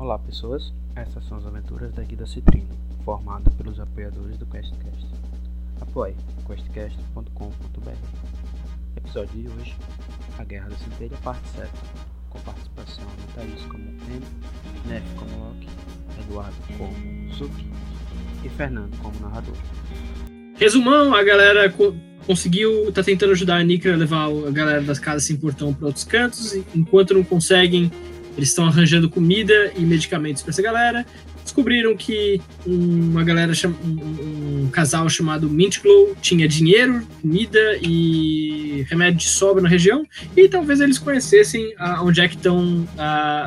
Olá pessoas, essas são as aventuras da Guida Citrino, formada pelos apoiadores do QuestCast. Apoie questcast.com.br Episódio de hoje, A Guerra da Centelha, parte 7, com participação de Thaís como M, Nef como Loki, Eduardo como Zuki e Fernando como narrador. Resumão, a galera co conseguiu, tá tentando ajudar a Nikra a levar a galera das casas sem portão para outros cantos, enquanto não conseguem, eles estão arranjando comida e medicamentos para essa galera. Descobriram que uma galera, um, um casal chamado Mint Glow tinha dinheiro, comida e remédio de sobra na região, e talvez eles conhecessem onde é que estão,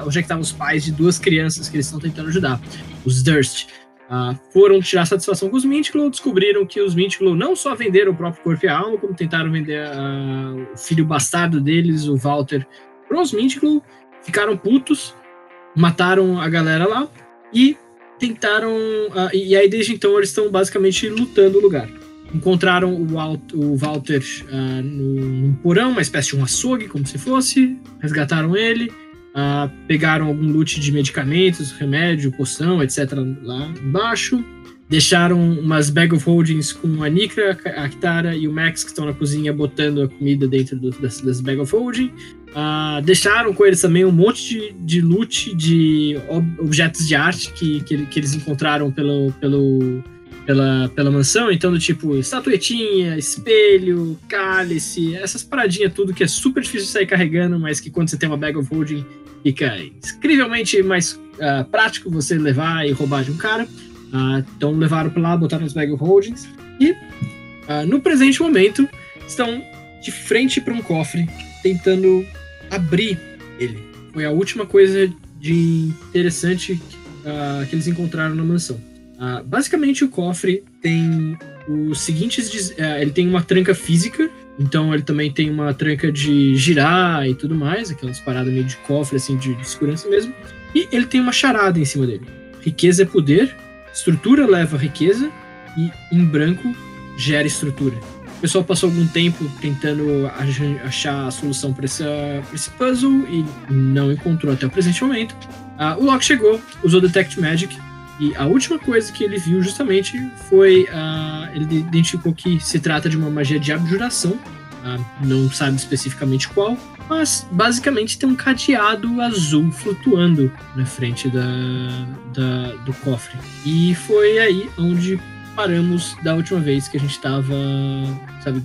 onde é que estavam os pais de duas crianças que eles estão tentando ajudar, os Durst. Uh, foram tirar satisfação com os Mintglow, descobriram que os Mintglow não só venderam o próprio corpo e a alma, como tentaram vender uh, o filho bastardo deles, o Walter, para os Mintglow, ficaram putos, mataram a galera lá e tentaram. Uh, e aí desde então eles estão basicamente lutando o lugar. Encontraram o, Walt, o Walter no, num porão, uma espécie de um açougue, como se fosse, resgataram ele Uh, pegaram algum loot de medicamentos, remédio, poção, etc. lá embaixo. Deixaram umas bag of holdings com a Nikra, a Kitara e o Max que estão na cozinha botando a comida dentro do, das, das bag of holding. Uh, deixaram com eles também um monte de, de loot de ob objetos de arte que, que, que, eles encontraram pelo, pelo, pela, pela mansão. Então, do tipo, estatuetinha, espelho, cálice, essas paradinhas tudo que é super difícil de sair carregando, mas que quando você tem uma bag of holding fica incrivelmente mais uh, prático você levar e roubar de um cara. Uh, então levaram para lá, botaram os of holdings e uh, no presente momento estão de frente para um cofre tentando abrir ele. Foi a última coisa de interessante que eles encontraram na mansão. basicamente o cofre tem os seguintes, ele tem uma tranca física então ele também tem uma tranca de girar e tudo mais, aquelas paradas meio de cofre, assim, de, de segurança mesmo. E ele tem uma charada em cima dele. Riqueza é poder, estrutura leva riqueza e em branco gera estrutura. O pessoal passou algum tempo tentando achar a solução para esse puzzle e não encontrou até o presente momento. Uh, o Locke chegou, usou Detect Magic e a última coisa que ele viu justamente foi. Uh, ele identificou que se trata de uma magia de abjuração. Uh, não sabe especificamente qual, mas basicamente tem um cadeado azul flutuando na frente da, da, do cofre. E foi aí onde paramos da última vez que a gente estava, sabe,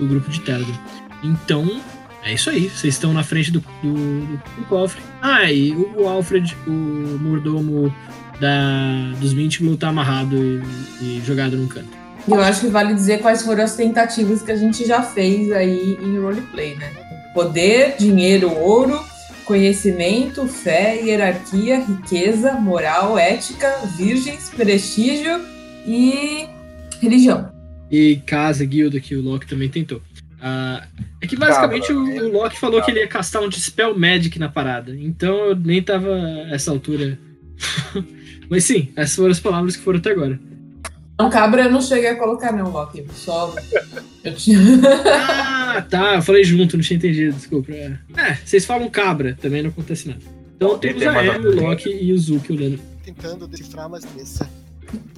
no grupo de Telegram. Então, é isso aí. Vocês estão na frente do, do, do cofre. Ah, e o Alfred, o mordomo da, dos 20 não tá amarrado e, e jogado num canto. Eu acho que vale dizer quais foram as tentativas que a gente já fez aí em roleplay, né? Poder, dinheiro, ouro, conhecimento, fé, hierarquia, riqueza, moral, ética, virgens, prestígio e religião. E casa, guilda, que o Loki também tentou. Uh, é que basicamente Cabra, o, o, Loki falou que ele ia castar um Dispel Magic na parada. Então eu nem tava essa altura Mas sim, essas foram as palavras que foram até agora. Não, cabra eu não cheguei a colocar, não, Loki. Só. Eu tinha... ah, tá. Eu falei junto, não tinha entendido, desculpa. É, vocês falam cabra, também não acontece nada. Então temos a Amy, o Loki e o Zuki olhando. Tentando decifrar umas dessa.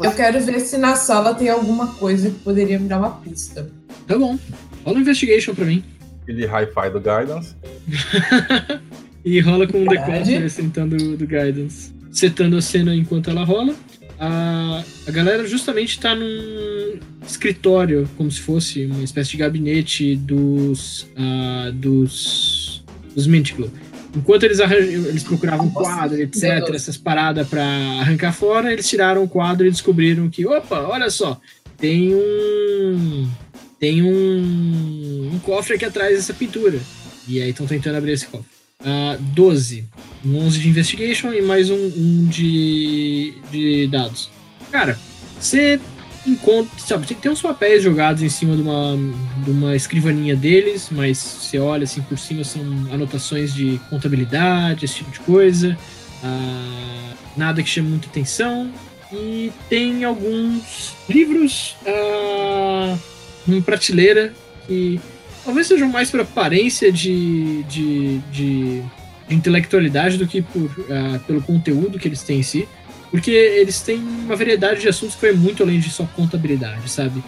Eu quero ver se na sala tem alguma coisa que poderia me dar uma pista. Tá bom. Rola um investigation pra mim. Aquele hi-fi do Guidance. e rola com um D4 sentando do Guidance setando a cena enquanto ela rola. A, a galera justamente está num escritório, como se fosse uma espécie de gabinete dos uh, dos, dos Mintiglow. Enquanto eles, eles procuravam quadro, etc., essas paradas para arrancar fora, eles tiraram o quadro e descobriram que, opa, olha só, tem um tem um, um cofre aqui atrás dessa pintura. E aí estão tentando abrir esse cofre. Uh, 12. Um 11 de investigation e mais um, um de, de dados. Cara, você encontra. Sabe, tem uns papéis jogados em cima de uma, de uma escrivaninha deles, mas você olha assim por cima, são anotações de contabilidade, esse tipo de coisa. Uh, nada que chame muita atenção. E tem alguns livros uh, em prateleira que talvez sejam mais para aparência de, de, de de intelectualidade do que por, ah, pelo conteúdo que eles têm em si. Porque eles têm uma variedade de assuntos que vai muito além de só contabilidade, sabe?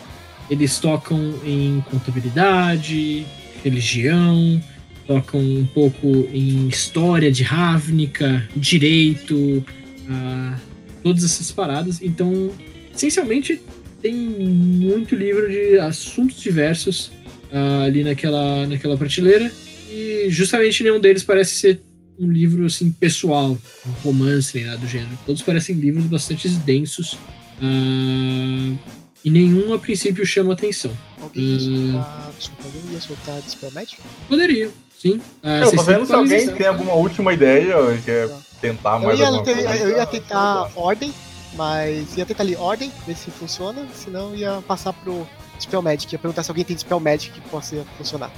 Eles tocam em contabilidade, religião, tocam um pouco em história de Ravnica, direito, ah, todas essas paradas. Então, essencialmente, tem muito livro de assuntos diversos ali naquela, naquela prateleira. E justamente nenhum deles parece ser um livro assim pessoal, um romance, nem nada do gênero. Todos parecem livros bastante densos. ah, e nenhum a princípio chama atenção. Alguém ia soltar. Desculpa, alguém ia soltar Dispel Magic? Poderia, sim. Ah, Eu tô vocês vendo se alguém tem alguma última ideia, quer tentar Eu mais ia, alguma ter- coisa. eu ia tentar ordem, mas ia tentar ali ordem, ver se funciona, senão ia passar pro Dispel Magic. Ia perguntar se alguém tem Dispel Magic que possa funcionar.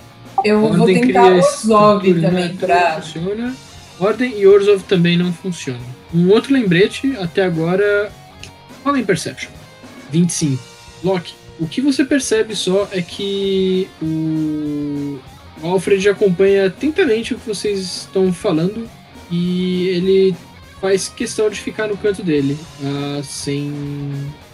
Eu vou Ordem tentar Orzhov estrutura, também não pra. Funciona. Ordem e Orzhov também não funciona. Um outro lembrete, até agora. Fala em Perception. 25. Loki, o que você percebe só é que o o Alfred acompanha atentamente o que vocês estão falando e ele faz questão de ficar no canto dele, ah, sem,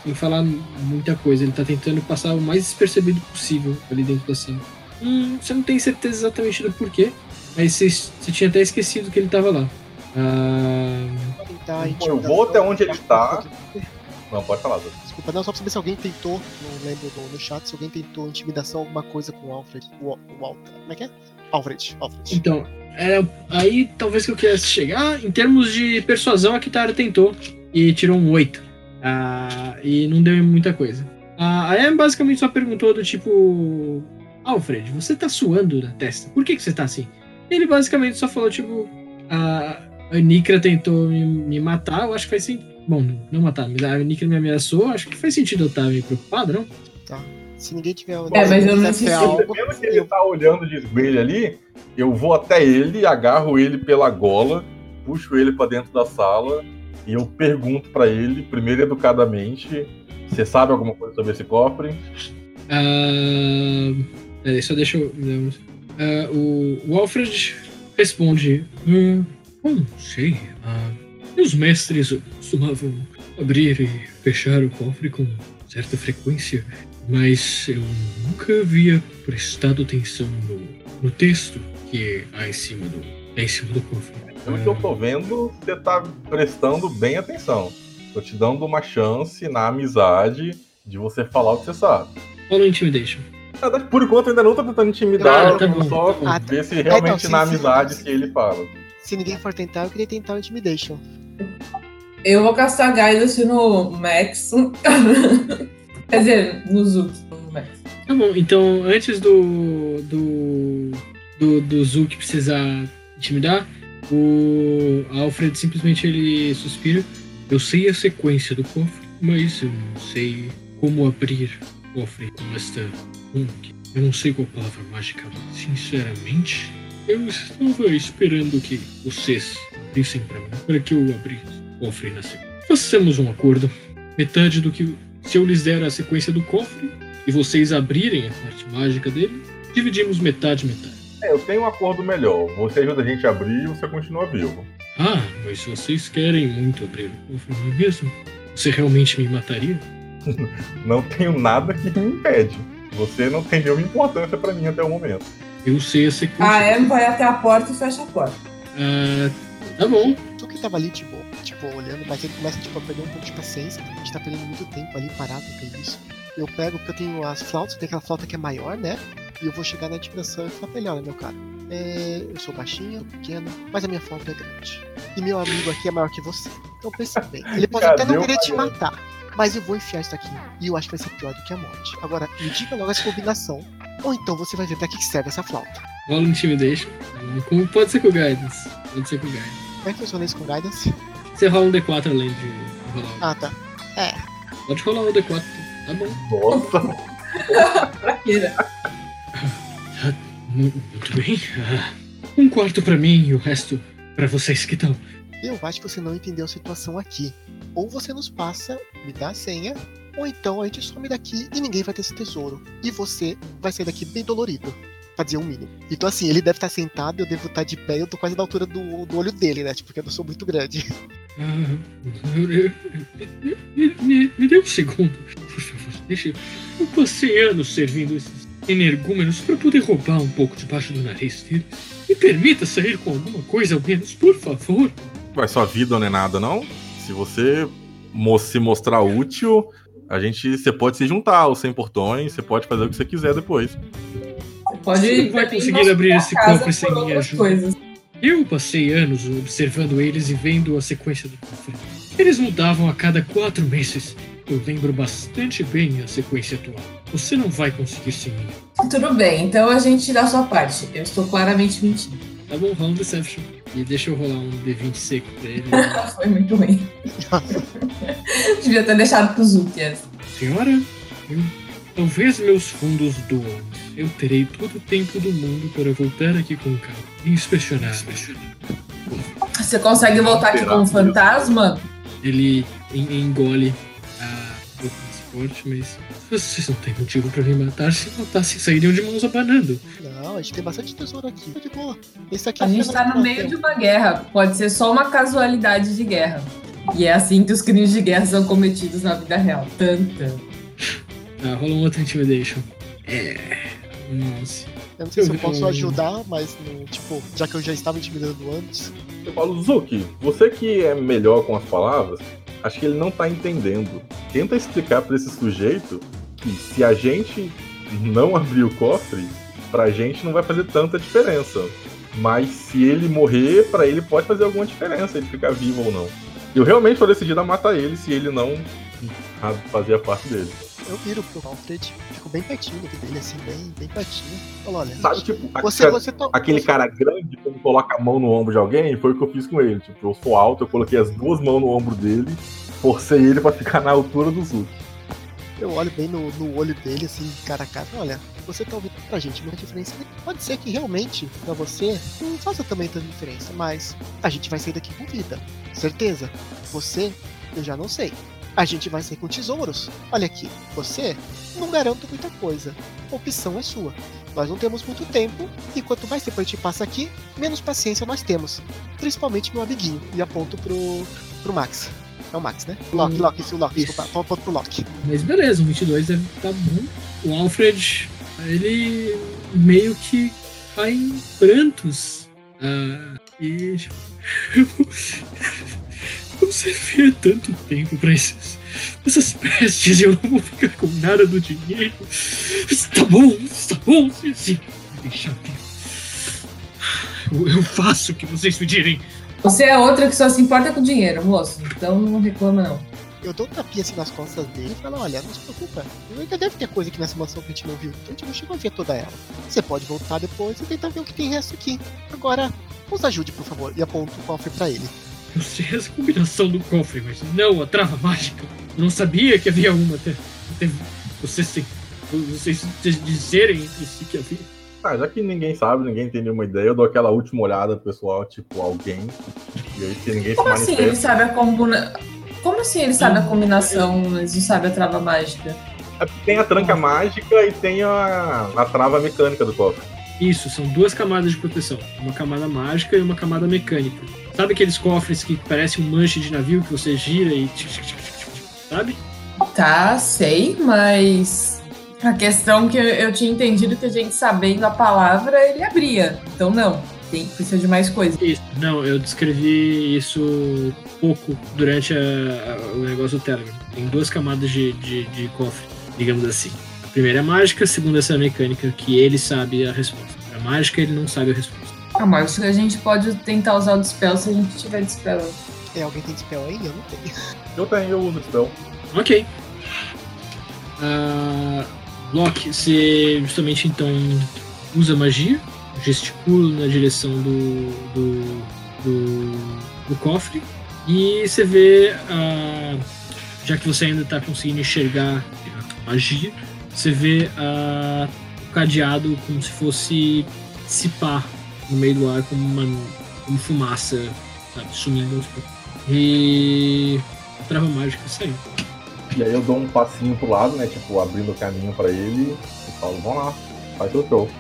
sem falar muita coisa. Ele tá tentando passar o mais despercebido possível ali dentro da sala. Hum, você não tem certeza exatamente do porquê, mas você, você tinha até esquecido que ele tava lá. Ah, Eu vou até onde ele tá. Não, pode falar, Zé. Desculpa, não, só pra saber se alguém tentou, não lembro no, no chat, se alguém tentou intimidação, alguma coisa com o Alfred. O, o. Como é que é? Alfred. Alfred. então, é, aí talvez que eu quisesse chegar. Em termos de persuasão, a Kitara tentou e tirou um 8. Ah, e não deu muita coisa. Ah, a Em basicamente só perguntou do tipo: Alfred, você tá suando na testa, por que, que você tá assim? Ele basicamente só falou: tipo, a, a Nikra tentou me, me matar, eu acho que faz sentido. Bom, não matar, mas a Nikra me ameaçou, acho que faz sentido eu estar meio preocupado, não? Se ninguém tiver. É, mas eu não ver algo, que ele tá olhando de esguelho ali, eu vou até ele, agarro ele pela gola, puxo ele pra dentro da sala e eu pergunto pra ele, primeiro educadamente, você sabe alguma coisa sobre esse cofre? Ah, peraí, só deixa eu. Ah, o, o Alfred responde: hum, Não sei. ah, meus mestres costumavam abrir e fechar o cofre com certa frequência, mas eu nunca havia prestado atenção no, no texto que há em cima do, é em cima do cofre. Pelo que eu tô vendo, você tá prestando bem atenção. Tô te dando uma chance na amizade de você falar o que você sabe. Rola Intimidation. Na verdade, por enquanto, eu ainda não tô tentando intimidar, Ah, tá só. Ah, tá. ver se então, realmente sim, na sim. amizade que ele fala. Se ninguém for tentar, eu queria tentar o Intimidation. Eu vou castar Guidance no Max. Quer dizer, no Zuki. No Max. Tá bom, então antes do. do. do, do Zuki precisar intimidar, o Alfred simplesmente ele suspira. Eu sei a sequência do cofre, mas eu não sei como abrir o cofre com esta honk. Eu não sei qual palavra mágica. Sinceramente, eu estava esperando que vocês abrissem para mim, para que eu abrisse o cofre na sequência. Façamos um acordo. Metade do que. Se eu lhes der a sequência do cofre, e vocês abrirem a parte mágica dele, dividimos metade, metade. É, eu tenho um acordo melhor. Você ajuda a gente a abrir e você continua vivo. Ah, mas se vocês querem muito abrir o cofre, não é mesmo? Você realmente me mataria? Não tenho nada que me impede. Você não tem nenhuma importância pra mim até o momento. Eu sei a sequência. A Em vai até a porta e fecha a porta. Ah, tá bom. Tu que tava ali, tipo, tipo, olhando, mas ele começa tipo, a perder um pouco de paciência. A gente tá perdendo muito tempo ali parado com isso. Eu pego, porque eu tenho as flautas, tem aquela flauta que é maior, né? E eu vou chegar na intimidação e falar pra ele, olha, meu cara, é, eu sou baixinho, pequeno, mas a minha flauta é grande. E meu amigo aqui é maior que você. Então pensa bem, ele pode até não querer te matar, mas eu vou enfiar isso aqui. E eu acho que vai ser pior do que a morte. Agora, me diga logo essa combinação. Ou então você vai ver pra que serve essa flauta. Rola Intimidation. Como pode ser com o Guidance. Pode ser com o Guidance. Como é que funciona isso com guidance? Você rola um D4 além de rolar. Ah, tá. Pode rolar o D4. Tá bom. Nossa, Pra quê, né? Mu- Muito bem. Ah, Um quarto pra mim e o resto pra vocês que estão. Eu acho que você não entendeu a situação aqui. Ou você nos passa, me dá a senha, ou então a gente some daqui e ninguém vai ter esse tesouro. E você vai sair daqui bem dolorido. Pra dizer um mínimo. Então, assim, ele deve estar sentado, eu devo estar de pé, eu tô quase na altura do, do olho dele, né? Tipo, porque eu não sou muito grande. Ah, me, me- me- me dê um segundo, por favor. Deixa eu. Eu passei anos servindo esses energúmenos para poder roubar um pouco debaixo do nariz deles. Me permita sair com alguma coisa ao menos, por favor. Mas sua vida não é nada, não? Se você mo- se mostrar útil, a gente. Você pode se juntar aos 100 portões, você pode fazer o que você quiser depois. Você pode vai conseguir abrir esse cofre sem minha ajuda. coisas. Eu passei anos observando eles e vendo a sequência do cofre. Eles mudavam a cada quatro meses. Eu lembro bastante bem a sequência atual. Você não vai conseguir sem mim. Tudo bem, então a gente dá a sua parte. Eu estou claramente mentindo. Tá bom, rola um Deception. E deixa eu rolar um D20 seco pra ele. Foi muito ruim. Devia ter deixado pro Zuki essa. Senhora, eu, talvez meus fundos doam. Eu terei todo o tempo do mundo para voltar aqui com calma e inspecionar. Você consegue voltar aqui com um fantasma? Ele en- engole transporte, mas vocês não têm motivo para me matar. Se matassem, sairiam de mãos abanando. Não, a gente tem bastante tesouro aqui. Tá de boa. Esse aqui A é gente tá no meio de uma guerra. Pode ser só uma casualidade de guerra. E é assim que os crimes de guerra são cometidos na vida real. Tanta. Ah, rola um outro Intimidation. É. Nossa. Eu não sei se eu Eu- posso eu- ajudar, mas, no, tipo, já que eu já estava intimidando antes. Eu falo, Zuki, você que é melhor com as palavras, acho que ele não tá entendendo. Tenta explicar pra esse sujeito que se a gente não abrir o cofre, pra gente não vai fazer tanta diferença. Mas se ele morrer, pra ele pode fazer alguma diferença, ele ficar vivo ou não. Eu realmente tô decidido a matar ele se ele não fazia parte dele. Eu viro pro Alfred, fico bem pertinho dele, assim, bem, bem pertinho. Falo, olha, Sabe, tipo, a- você, você tá. aquele você- cara grande, quando coloca a mão no ombro de alguém, foi o que eu fiz com ele. Tipo, eu sou alto, eu coloquei as duas mãos no ombro dele, forcei ele pra ficar na altura do Zuki. Eu olho bem no, no olho dele, assim, cara a cara. Olha, você tá ouvindo pra gente uma diferença. Pode ser que realmente, pra você, não faça também tanta diferença, mas a gente vai sair daqui com vida. Certeza? Você, eu já não sei. A gente vai sair com tesouros. Olha aqui, você, não garanto muita coisa. A opção é sua. Nós não temos muito tempo, e quanto mais tempo a gente passa aqui, menos paciência nós temos. Principalmente meu amiguinho. E aponto pro, pro Max. É o Max, né? Loki, Loki, isso, Loki, Isso. desculpa. Aponto pro Loki. Mas beleza, um 22 deve estar bom. O Alfred, ele meio que cai em prantos. Ah, e. Eu servi há tanto tempo pra esses, essas pestes e eu não vou ficar com nada do dinheiro. Está bom, está bom, me deixar vivo. Eu, eu faço o que vocês pedirem. Você é outra que só se importa com dinheiro, moço. Então não reclama, não. Eu dou um tapinha assim nas costas dele e falo, olha, não se preocupa. Ainda deve ter coisa aqui nessa mansão que a gente não viu. A gente não chegou a ver toda ela. Você pode voltar depois e tentar ver o que tem resto aqui. Agora, nos ajude, por favor. E aponto o cofre pra ele. Eu sei essa combinação do cofre, mas não a trava mágica. Eu não sabia que havia uma até, até vocês, se- vocês dizerem entre si que havia. Ah, já que ninguém sabe, ninguém tem nenhuma ideia, eu dou aquela última olhada pro pessoal, tipo, alguém. E aí se ninguém Como se assim ele sabe a combina... Como assim ele sabe a combinação, mas não sabe a trava mágica? É porque Tem a tranca mágica e tem a, a trava mecânica do cofre. Isso, são duas camadas de proteção. Uma camada mágica e uma camada mecânica. Sabe aqueles cofres que parecem um manche de navio que você gira e. Sabe? Tá, sei, mas a questão que eu, tinha entendido que a gente sabendo a palavra, ele abria. Então não, tem precisa de mais coisa. Isso. Não, eu descrevi isso pouco durante a- a- o negócio do Telegram. Tem duas camadas de, de, de cofre, digamos assim. Primeira é a mágica, a segunda é essa mecânica, que ele sabe a resposta. A mágica, ele não sabe a resposta. Ah, mas a gente pode tentar usar o dispel se a gente tiver dispel. É, alguém tem spell aí? Eu não tenho. Eu tenho, eu uso spell. Ok. Ah, Loki, você justamente então usa magia, gesticula na direção do, do, do, do cofre e você vê, ah, já que você ainda está conseguindo enxergar a magia, você vê ah, o cadeado como se fosse dissipar no meio do ar como uma como fumaça, sabe, sumindo aos poucos. E a trava mágica saiu. E aí eu dou um passinho pro lado, né? Tipo, abrindo o caminho pra ele e falo, vamos lá, faz o show.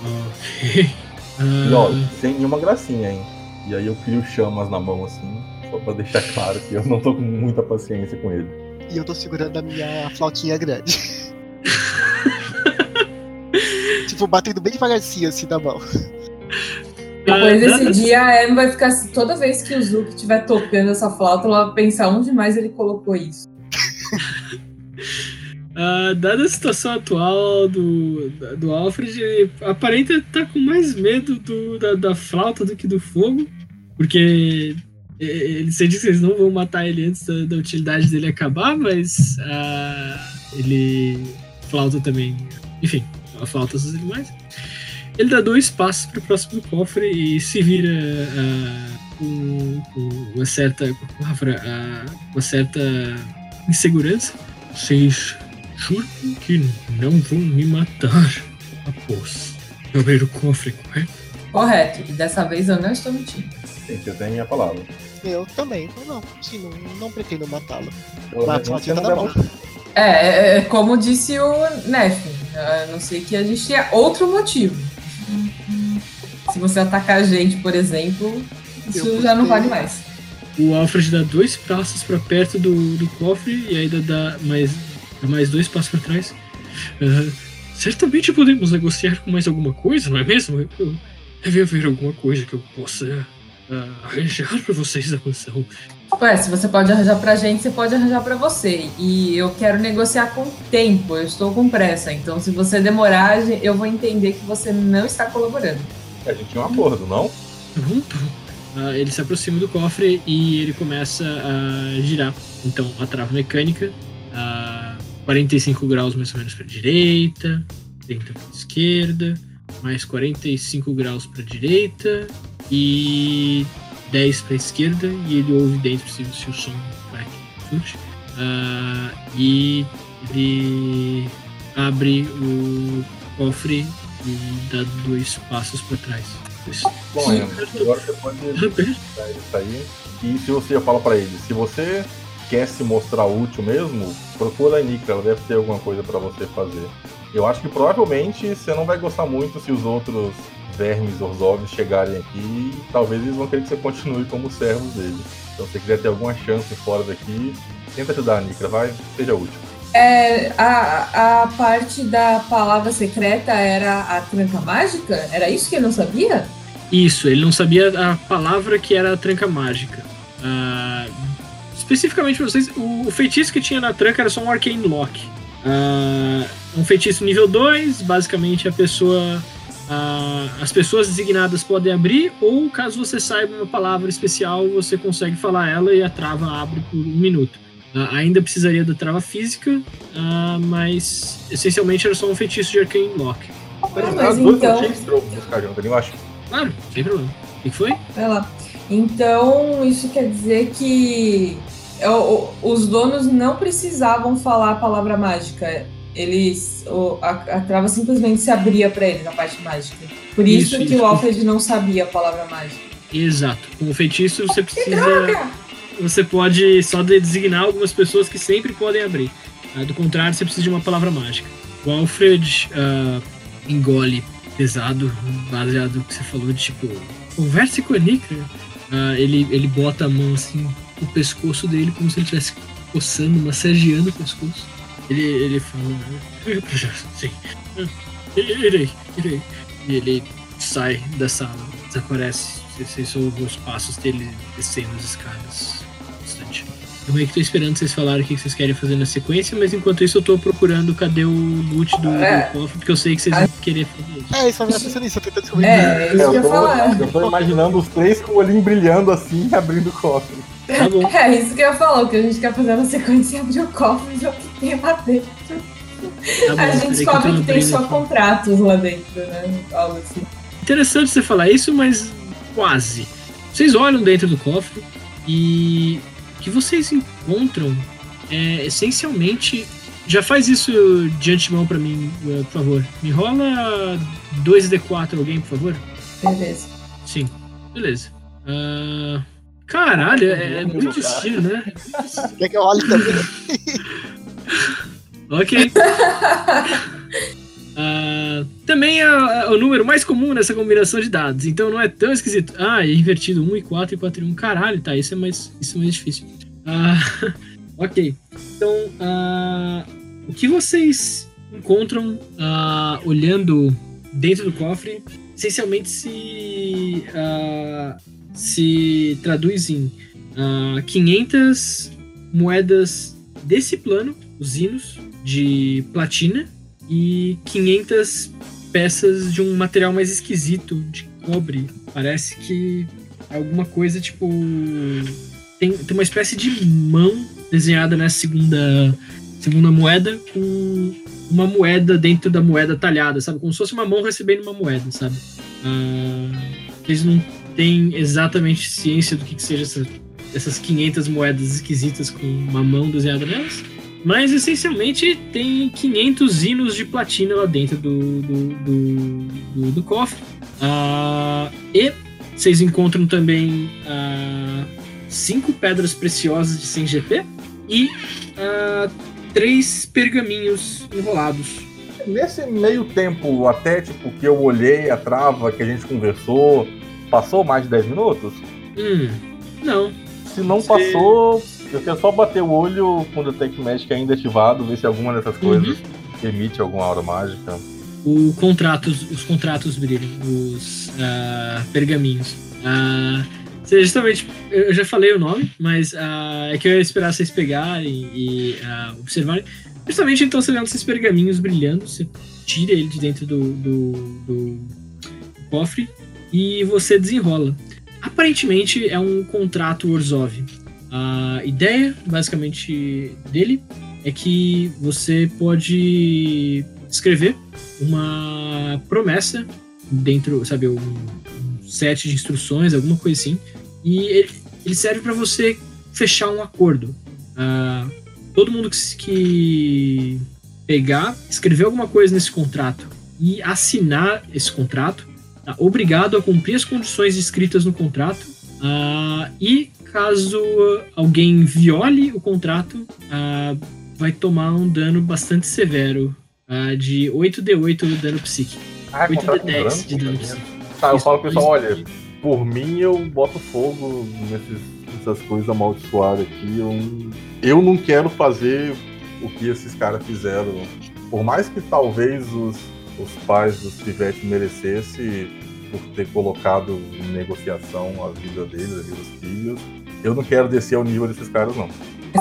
Ok. E ó, Ah, sem nenhuma gracinha, hein? E aí eu crio chamas na mão assim, só pra deixar claro que eu não tô com muita paciência com ele. E eu tô segurando a minha flautinha grande. tipo, batendo bem devagarzinho assim na mão. Depois desse dia, a Emma vai ficar. assim, Toda vez que o Zuko estiver tocando essa flauta, ela vai pensar onde mais ele colocou isso. Ah, dada a situação atual do, do Alfred, ele aparenta estar com mais medo do- da, da flauta do que do fogo, porque ele você disse que eles não vão matar ele antes da, da utilidade dele acabar, mas ah, ele flauta também. Enfim, a flauta dos animais. Ele dá dois passos para o próximo cofre e se vira ah, com, com uma certa. com palavra, ah, uma certa insegurança. Vocês Juro que não vão me matar após eu abrir o cofre, correto? Correto. E dessa vez eu não estou mentindo. Sim, você tem a minha palavra. Eu também. Então, não, sim, não, não pretendo matá-lo. Mas você não deve- É, é, é como disse o Nef. A não ser que a gente tenha outro motivo. Se você atacar a gente, por exemplo, isso Eu já não vale mais. O Alfred dá dois passos pra perto do, do cofre e ainda dá mais, dá mais dois passos pra trás. Ah, certamente podemos negociar com mais alguma coisa, não é mesmo? Eu- Deve haver alguma coisa que eu possa ah, arranjar pra vocês da mansão. Ué, se você pode arranjar pra gente, você pode arranjar pra você. E eu quero negociar com tempo, eu estou com pressa. Então, se você demorar, eu vou entender que você não está colaborando. A gente tinha um acordo, não? Bom, tá bom. Ah, ele se aproxima do cofre e ele começa a girar. Então, a trava mecânica, a 45 graus mais ou menos para direita, 30 para esquerda, mais 45 graus para direita e 10 para esquerda. E ele ouve dentro se, se o som vai surge. Ah, e ele abre o cofre e dá dois passos para trás. Bom, é, agora você pode sair. E se você fala pra ele, se você quer se mostrar útil mesmo, procura a Nika, ela deve ter alguma coisa pra você fazer. Eu acho que provavelmente você não vai gostar muito se os outros vermes Orzovs chegarem aqui e talvez eles vão querer que você continue como servos dele. Então se você quiser ter alguma chance fora daqui, tenta ajudar a Nika, vai, seja útil. É, a, a parte da palavra secreta era a tranca mágica? Era isso que eu não sabia? Isso, ele não sabia a palavra que era a tranca mágica. Ah, especificamente pra vocês, o, o feitiço que tinha na tranca era só um Arcane Lock. Ah, um feitiço nível 2, basicamente a pessoa. Ah, as pessoas designadas podem abrir, ou caso você saiba uma palavra especial, você consegue falar ela e a trava abre por um minuto. Ah, ainda precisaria da trava física, ah, mas essencialmente era só um feitiço de Arcane Lock. mas As duas então- eu acho. Claro, sem problema. O que foi? Vai lá. Então, isso quer dizer que é, os donos não precisavam falar a palavra mágica. Eles. o- a, a trava simplesmente se abria pra eles, a parte mágica. Por isso, Isso, que isso. o Alfred não sabia a palavra mágica. Exato. Com o feitiço você precisa. Você pode só de- designar algumas pessoas que sempre podem abrir. Ah, do contrário, você precisa de uma palavra mágica. O Alfred ah, engole pesado, baseado no que você falou de tipo. Converse com a Nika. Ah, ele, ele bota a mão assim no pescoço dele, como se ele estivesse coçando, massageando o pescoço. Ele, ele fala. "Eh, Sim. Irei, irei. E ele sai da sala, desaparece. Vocês ouvem os passos dele descendo as escadas. Bastante. Eu meio que tô esperando vocês falarem o que vocês querem fazer na sequência, mas enquanto isso eu tô procurando cadê o loot do, É. do cofre, porque eu sei que vocês vão querer fazer isso. É, isso eu já pensando nisso, eu tentando descobrir. É, é isso que eu ia tô, falar. eu tô imaginando os três com o olhinho brilhando assim, abrindo o cofre. Tá bom. É isso que eu ia falar. O que a gente quer fazer na sequência abrir o cofre e ver o que tem lá dentro. Tá bom, a gente que descobre que tem abrindo só contratos lá dentro, né? Algo assim. Interessante você falar isso, mas quase. Vocês olham dentro do cofre e o que vocês encontram é essencialmente. Já faz isso de antemão pra mim, eh, por favor. Me rola 2D4 alguém, por favor? Beleza. Sim. Beleza. Ah, caralho, é, é muito destino, né? Quer que eu olhe também? Ok. Ah, também é, é o número mais comum nessa combinação de dados, então não é tão esquisito. Ah, é invertido 1 e 4 e 4 e 1. Caralho, tá, isso é mais, isso é mais difícil. Ah, ok. Então, ah, o que vocês encontram olhando dentro do cofre, essencialmente se, se traduz em ah, 500 moedas desse plano, os hinos, de platina, e 500 peças de um material mais esquisito, de cobre. Parece que alguma coisa tipo. Tem, tem uma espécie de mão desenhada nessa segunda, segunda moeda com uma moeda dentro da moeda talhada, sabe? Como se fosse uma mão recebendo uma moeda, sabe? Ah, eles não têm exatamente ciência do que, que seja essa, essas 500 moedas esquisitas com uma mão desenhada nelas. Mas essencialmente tem 500 hinos de platina lá dentro do, do, do, do, do cofre. Ah, e vocês encontram também ah, cinco pedras preciosas de 100 GP e ah, três pergaminhos enrolados. Nesse meio tempo, até tipo que eu olhei a trava, que a gente conversou, passou mais de 10 minutos? Hum, não. Se não passou, eu quero só bater o olho com o Detect Magic ainda ativado, ver se alguma dessas coisas emite alguma aura mágica. O contratos, os contratos brilham, os ah, pergaminhos. Você justamente, eu já falei o nome, mas ah, é que eu ia esperar vocês pegarem e ah, observarem. Justamente então você vê esses pergaminhos brilhando, você tira ele de dentro do, do, do cofre e você desenrola. Aparentemente é um contrato Orzhov. A ideia, basicamente, dele é que você pode escrever uma promessa dentro, sabe, um, set de instruções, alguma coisa assim, e ele, ele serve para você fechar um acordo. Ah, todo mundo que, que pegar, escrever alguma coisa nesse contrato e assinar esse contrato, obrigado a cumprir as condições escritas no contrato ah, e caso alguém viole o contrato, ah, vai tomar um dano bastante severo ah, de 8d8 de dano psíquico. Ah, 8 contrato de 10 branco de dano também. psíquico. Tá, eu Isso, falo pro pessoal, olha, por mim eu boto fogo nesses, nessas coisas amaldiçoadas aqui. Eu, eu não quero fazer o que esses caras fizeram. Por mais que talvez os, os pais dos pivetes merecessem por ter colocado em negociação a vida deles, a vida dos filhos, eu não quero descer ao nível desses caras, não.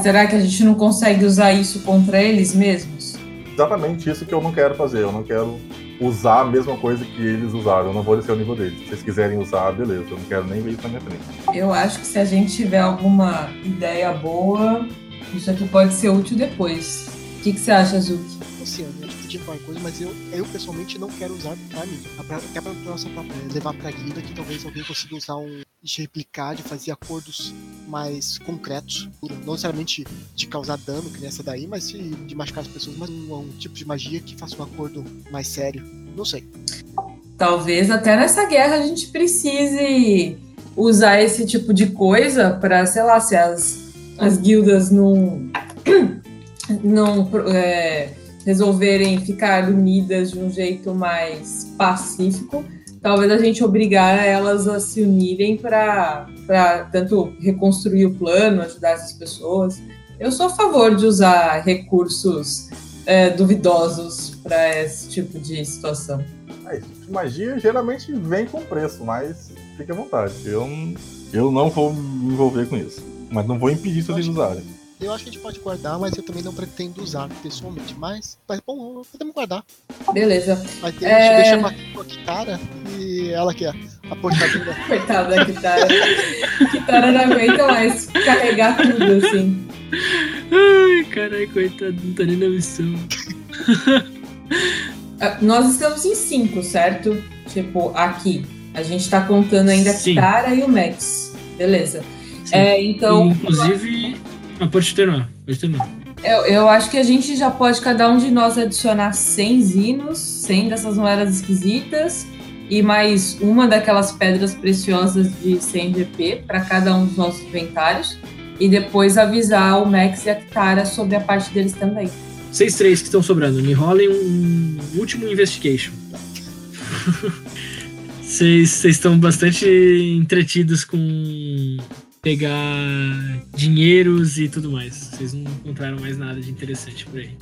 Será que a gente não consegue usar isso contra eles mesmos? Exatamente isso que eu não quero fazer. Eu não quero usar a mesma coisa que eles usaram. Eu não vou descer ao nível deles. Se vocês quiserem usar, beleza. Eu não quero nem ver isso na minha frente. Eu acho que se a gente tiver alguma ideia boa, isso aqui pode ser útil depois. O que, que você acha, Zuki? Assim, a gente podia falar coisa, mas eu, eu pessoalmente não quero usar pra mim. Até pra nossa própria, levar pra guilda que talvez alguém consiga usar um. de replicar, de fazer acordos mais concretos. Não necessariamente de causar dano, que nessa daí, mas de, de machucar as pessoas, mas um, um tipo de magia que faça um acordo mais sério. Não sei. Talvez até nessa guerra a gente precise usar esse tipo de coisa para, sei lá, se as, as guildas não, não é, resolverem ficar unidas de um jeito mais pacífico, talvez a gente obrigar elas a se unirem para tanto reconstruir o plano, ajudar essas pessoas. Eu sou a favor de usar recursos é, duvidosos para esse tipo de situação. Mas magia geralmente vem com preço, mas fique à vontade. Eu, não- eu não vou me envolver com isso. Mas não vou impedir vocês de usarem. Eu acho que a gente pode guardar, mas eu também não pretendo usar pessoalmente. Mas, mas bom, podemos guardar. Beleza. Vai ter, É. deixa eu bater com a Kitara e ela aqui, ó. A portadora. Coitada da Kitara. Kitara não aguenta mais carregar tudo assim. Ai, caralho, coitado, não tá nem na missão. Ah, Nós estamos em cinco, certo? Tipo, aqui. A gente tá contando ainda a Sim. Kitara e o Max. Beleza. É, então, Inclusive. Ah, pode terminar, pode terminar. eu, eu acho que a gente já pode, cada um de nós, adicionar 100 zinos, 100 dessas moedas esquisitas, e mais uma daquelas pedras preciosas de 100 GP para cada um dos nossos inventários. E depois avisar o Max e a Kitara sobre a parte deles também. Vocês três que estão sobrando, me rolem um, um último investigation. Vocês estão bastante entretidos com pegar dinheiros e tudo mais. Vocês não encontraram mais nada de interessante por aí.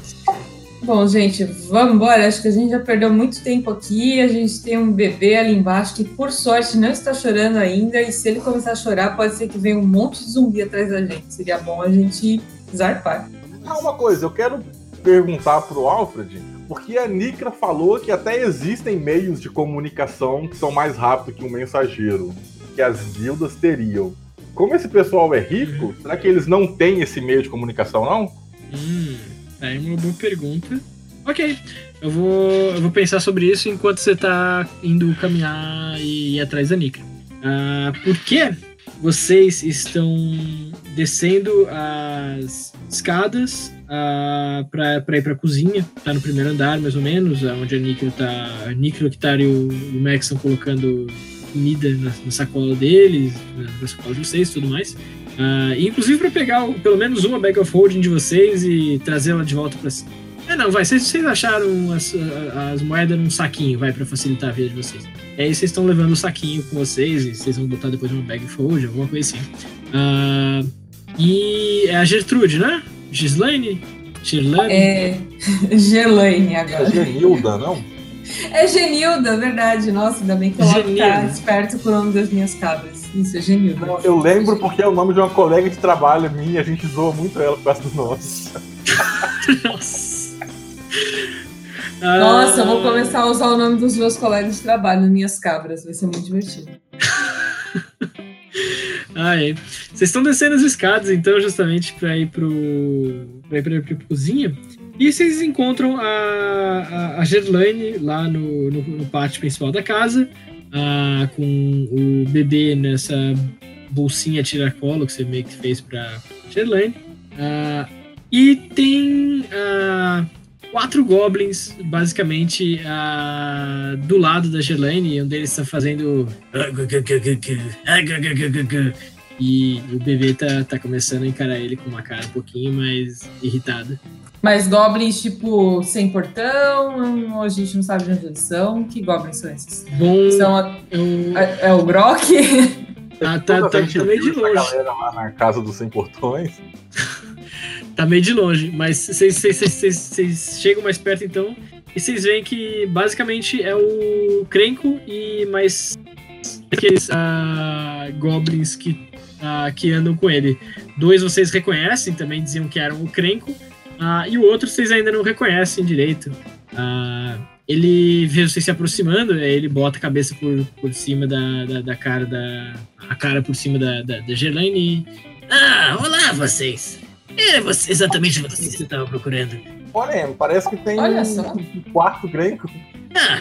Bom, gente, vamos embora. Acho que a gente já perdeu muito tempo aqui. A gente tem um bebê ali embaixo que, por sorte, não está chorando ainda. E se ele começar a chorar, pode ser que venha um monte de zumbi atrás da gente. Seria bom a gente zarpar. Ah, uma coisa, eu quero perguntar pro Alfred, porque a Nikra falou que até existem meios de comunicação que são mais rápidos que um mensageiro, que as guildas teriam. Como esse pessoal é rico, será que eles não têm esse meio de comunicação, não? Hum, aí uma boa pergunta. Ok, eu vou, eu vou pensar sobre isso enquanto você tá indo caminhar e ir atrás da Nika. Ah, por que vocês estão descendo as escadas ah, pra, pra ir pra cozinha? Tá no primeiro andar, mais ou menos, onde a Nika tá. A Nika, o Kitari e o, o Max estão colocando comida na, na sacola deles, na, na sacola de vocês e tudo mais. E inclusive para pegar pelo menos uma bag of holding de vocês e trazê-la de volta para cima. É, não, vai. Vocês, vocês acharam as, as moedas num saquinho, vai, para facilitar a vida de vocês. E aí vocês estão levando o saquinho com vocês e vocês vão botar depois uma bag of holding, alguma coisa assim. Ah, e é a Gertrude, né? Gislaine? Girlane? É. Gelaine É agora. Genilda, não? É Genilda, verdade. Nossa, ainda bem que eu Genilda. tá esperto com o nome das minhas cabras. Isso, é Genilda. Não, Eu lembro porque é o nome de uma colega de trabalho minha, a gente zoa muito ela por causa do nosso. Nossa. Ah, Nossa, eu vou começar a usar o nome dos meus colegas de trabalho, minhas cabras. Vai ser muito divertido. Ah, é. Vocês estão descendo as escadas, então, justamente para ir pro. pra ir pra cozinha. E vocês encontram a, a, a Gerlaine lá no, no, no pátio principal da casa, ah, com o bebê nessa bolsinha tiracolo que você meio que fez pra Gerlaine. Ah, e tem quatro goblins, basicamente, do lado da Gerlaine, um deles está fazendo. E o bebê tá, tá começando a encarar ele com uma cara um pouquinho mais irritada. Mas goblins, tipo, sem portão, a gente não sabe de onde eles são. Que goblins são esses? Bom, São a- eu, é, é o Grok? tá, tá, tá, a gente tá meio de longe. galera lá na casa dos sem portões. Tá meio de longe, mas vocês- chegam mais perto então e vocês veem que basicamente é o Crenco e mais aqueles ah, goblins que, ah, que andam com ele. Dois vocês reconhecem, também diziam que eram o Crenco, ah, e o outro vocês ainda não reconhecem direito. Ah, ele vê vocês se aproximando, aí ele bota a cabeça por, por cima da, da, da cara da. a cara por cima da, da, da Gerlaine e. Ah, olá vocês! É você, exatamente você que você estava procurando. Olha, parece que tem Olha um só. quarto grenco. Ah,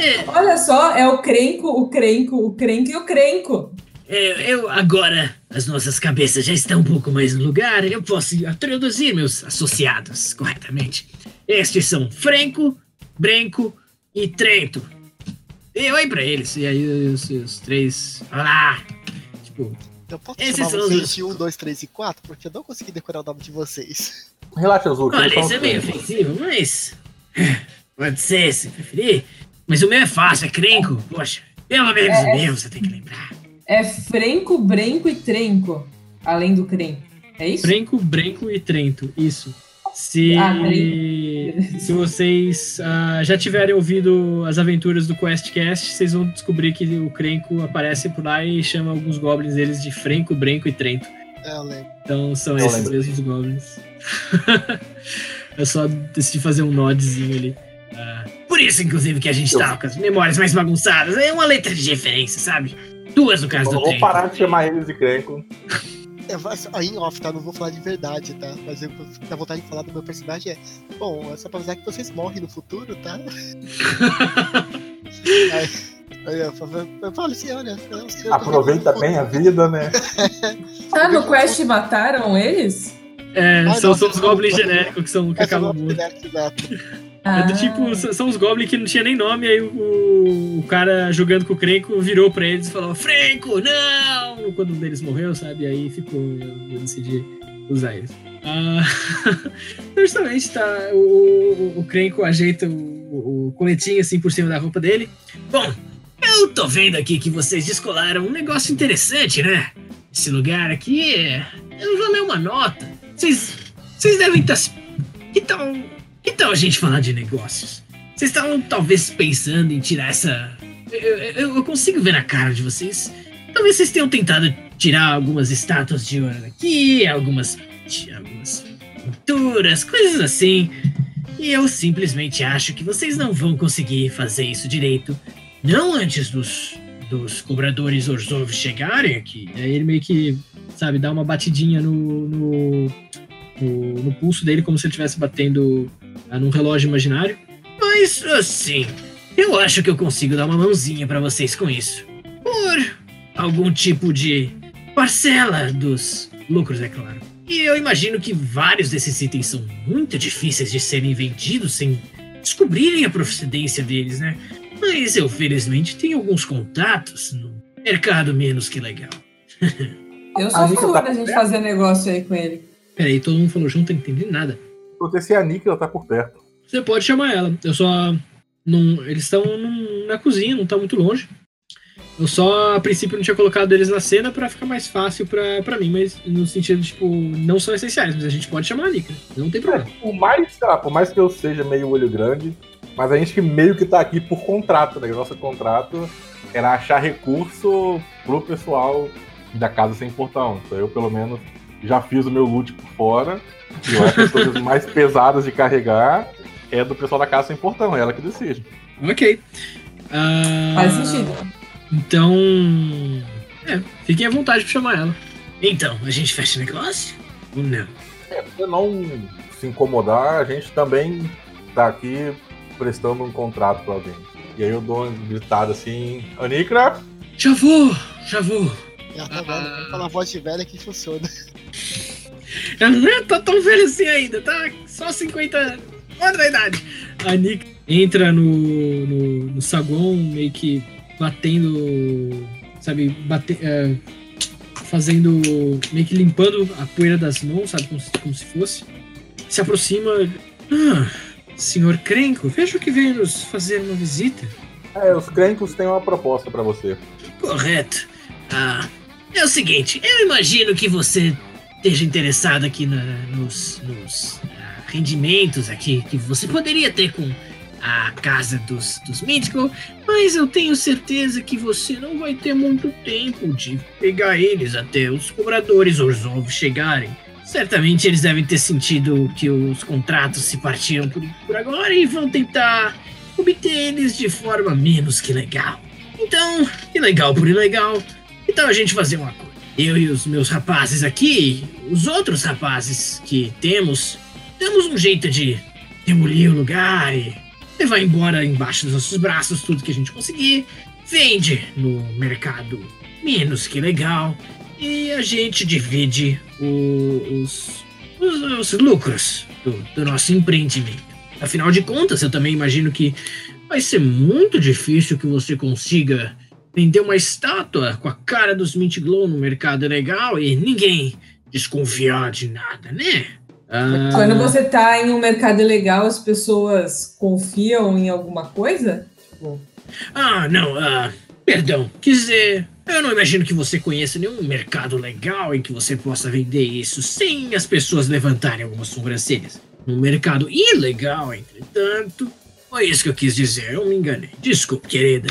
é, Olha só, é o Crenco, o Crenco, o Crenco e o Crenco. É, eu agora as nossas cabeças já estão um pouco mais no lugar. Eu posso introduzir meus associados corretamente. Estes são Franco, Brenco e Trento. E oi pra eles. E aí os, os três. Olá! Tipo, Eu posso Esses chamar são vocês os- de 1, 2, 3 e 4? Porque eu não consegui decorar o nome de vocês. Relaxa, Azul. que Olha, isso é meio ofensivo, mas. Pode ser, se preferir. Mas o meu é fácil, é crenco. Poxa, pelo menos o meu você tem que lembrar. É Frenco, Brenco e Trenco. Além do Crenco. É isso? Brenco, Brenco e Trento, isso. Se, Ah, se vocês ah, já tiverem ouvido as aventuras do QuestCast, vocês vão descobrir que o Crenco aparece por lá e chama alguns goblins deles de Frenco, Brenco e Trento. É. Então são Eu esses lembro. mesmos goblins. Eu só decidi fazer um nodzinho ali. Ah, por isso, inclusive, que a gente Eu- tá com as memórias mais bagunçadas. É uma letra de referência, sabe? Duas no caso Eu do vou parar de chamar eles de grenco. É, mas aí em off, tá? Não vou falar de verdade, tá? Mas eu a vontade de falar do meu personagem é. Bom, é só pra avisar que vocês morrem no futuro, tá? aí, aí eu falo, eu falo assim, olha. tô Aproveita bem a vida, né? Ah, no Quest mataram eles? É, Ah, são, não, são os não, goblins genéricos que, são, que é acabam exato. Ah. É do tipo, s- são os goblins que não tinha nem nome, aí o, o cara jogando com o Crenco virou pra eles e falou: Franco, não! Quando um deles morreu, sabe? Aí ficou, eu, eu decidi usar eles. Ah, justamente tá. O, o, o Crenco ajeita o, o coletinho assim por cima da roupa dele. Bom, eu tô vendo aqui que vocês descolaram um negócio interessante, né? Esse lugar aqui é. Eu já leio uma nota. Vocês. Vocês devem estar. se- Que tal. Que tal a gente falar de negócios? Vocês estavam talvez pensando em tirar essa. Eu, eu- eu consigo ver na cara de vocês. Talvez vocês tenham tentado tirar algumas estátuas de ouro daqui, algumas. algumas pinturas, coisas assim. E eu simplesmente acho que vocês não vão conseguir fazer isso direito. Não antes dos, dos cobradores Orzhov chegarem aqui. Aí ele meio que, sabe, dá uma batidinha no, no, no, no pulso dele, como se ele estivesse batendo num relógio imaginário. Mas, assim, eu acho que eu consigo dar uma mãozinha pra vocês com isso. Por algum tipo de parcela dos lucros, é claro. E eu imagino que vários desses itens são muito difíceis de serem vendidos sem descobrirem a procedência deles, né? Mas eu, felizmente, tenho alguns contatos no mercado menos que legal. Eu sou A favor tá da gente fazer negócio aí com ele. Peraí, todo mundo falou junto, eu não entendi nada. Porque se a Níquela tá por perto. Você pode chamar ela. Eu só. Não, eles estão na cozinha, não tá muito longe. Eu só, a princípio, não tinha colocado eles na cena pra ficar mais fácil pra, pra mim, mas no sentido, tipo, não são essenciais, mas a gente pode chamar a Nika. Não tem problema. Por mais, sei lá, por mais que eu seja meio olho grande, mas a gente que meio que tá aqui por contrato, né? O nosso contrato era achar recurso pro pessoal da casa sem portão. Então eu, pelo menos, já fiz o meu loot por fora. E eu acho que as coisas mais pesadas de carregar é do pessoal da casa sem portão, é ela que decide. Ok. Ah, Faz sentido. Então. É, fiquem à vontade pra chamar ela. Então, a gente fecha o negócio? Ou não? É, pra não se incomodar, a gente também tá aqui prestando um contrato pra alguém. E aí eu dou uma gritada assim, Anicra, Já vou, já vou. Ela tá vendo, vamos falar voz de velha que funciona. Ela não é tá tão velha assim ainda, tá só 50 anos. Olha a idade. A Nick entra no, no, no saguão, meio que batendo. Sabe, bate, é, fazendo. meio que limpando a poeira das mãos, sabe, como se, como se fosse. Se aproxima. Ah, senhor Crenco, vejo que veio nos fazer uma visita. é, os crencos têm uma proposta pra você. Correto. Ah, é o seguinte, eu imagino que você esteja interessado aqui na- nos, nos, ah, rendimentos aqui que você poderia ter com a casa dos, dos Mythical, mas eu tenho certeza que você não vai ter muito tempo de pegar eles até os cobradores Orzhov chegarem. Certamente eles devem ter sentido que os contratos se partiram por, por agora e vão tentar obter eles de forma menos que legal. Então, ilegal por ilegal, então a gente fazer uma coisa. Eu e os meus rapazes aqui, os outros rapazes que temos, damos um jeito de demolir o lugar e levar embora embaixo dos nossos braços tudo que a gente conseguir. Vende no mercado menos que legal e a gente divide os, os, os lucros do, do nosso empreendimento. Afinal de contas, eu também imagino que vai ser muito difícil que você consiga vender uma estátua com a cara dos Mint Glow no mercado legal e ninguém desconfiar de nada, né? Ah, Quando você tá em um mercado legal, as pessoas confiam em alguma coisa? Tipo, Ah, não, ah, perdão. Quer dizer, eu não imagino que você conheça nenhum mercado legal em que você possa vender isso sem as pessoas levantarem algumas sobrancelhas. Um mercado ilegal, entretanto. Foi isso que eu quis dizer, eu me enganei. Desculpe, querida.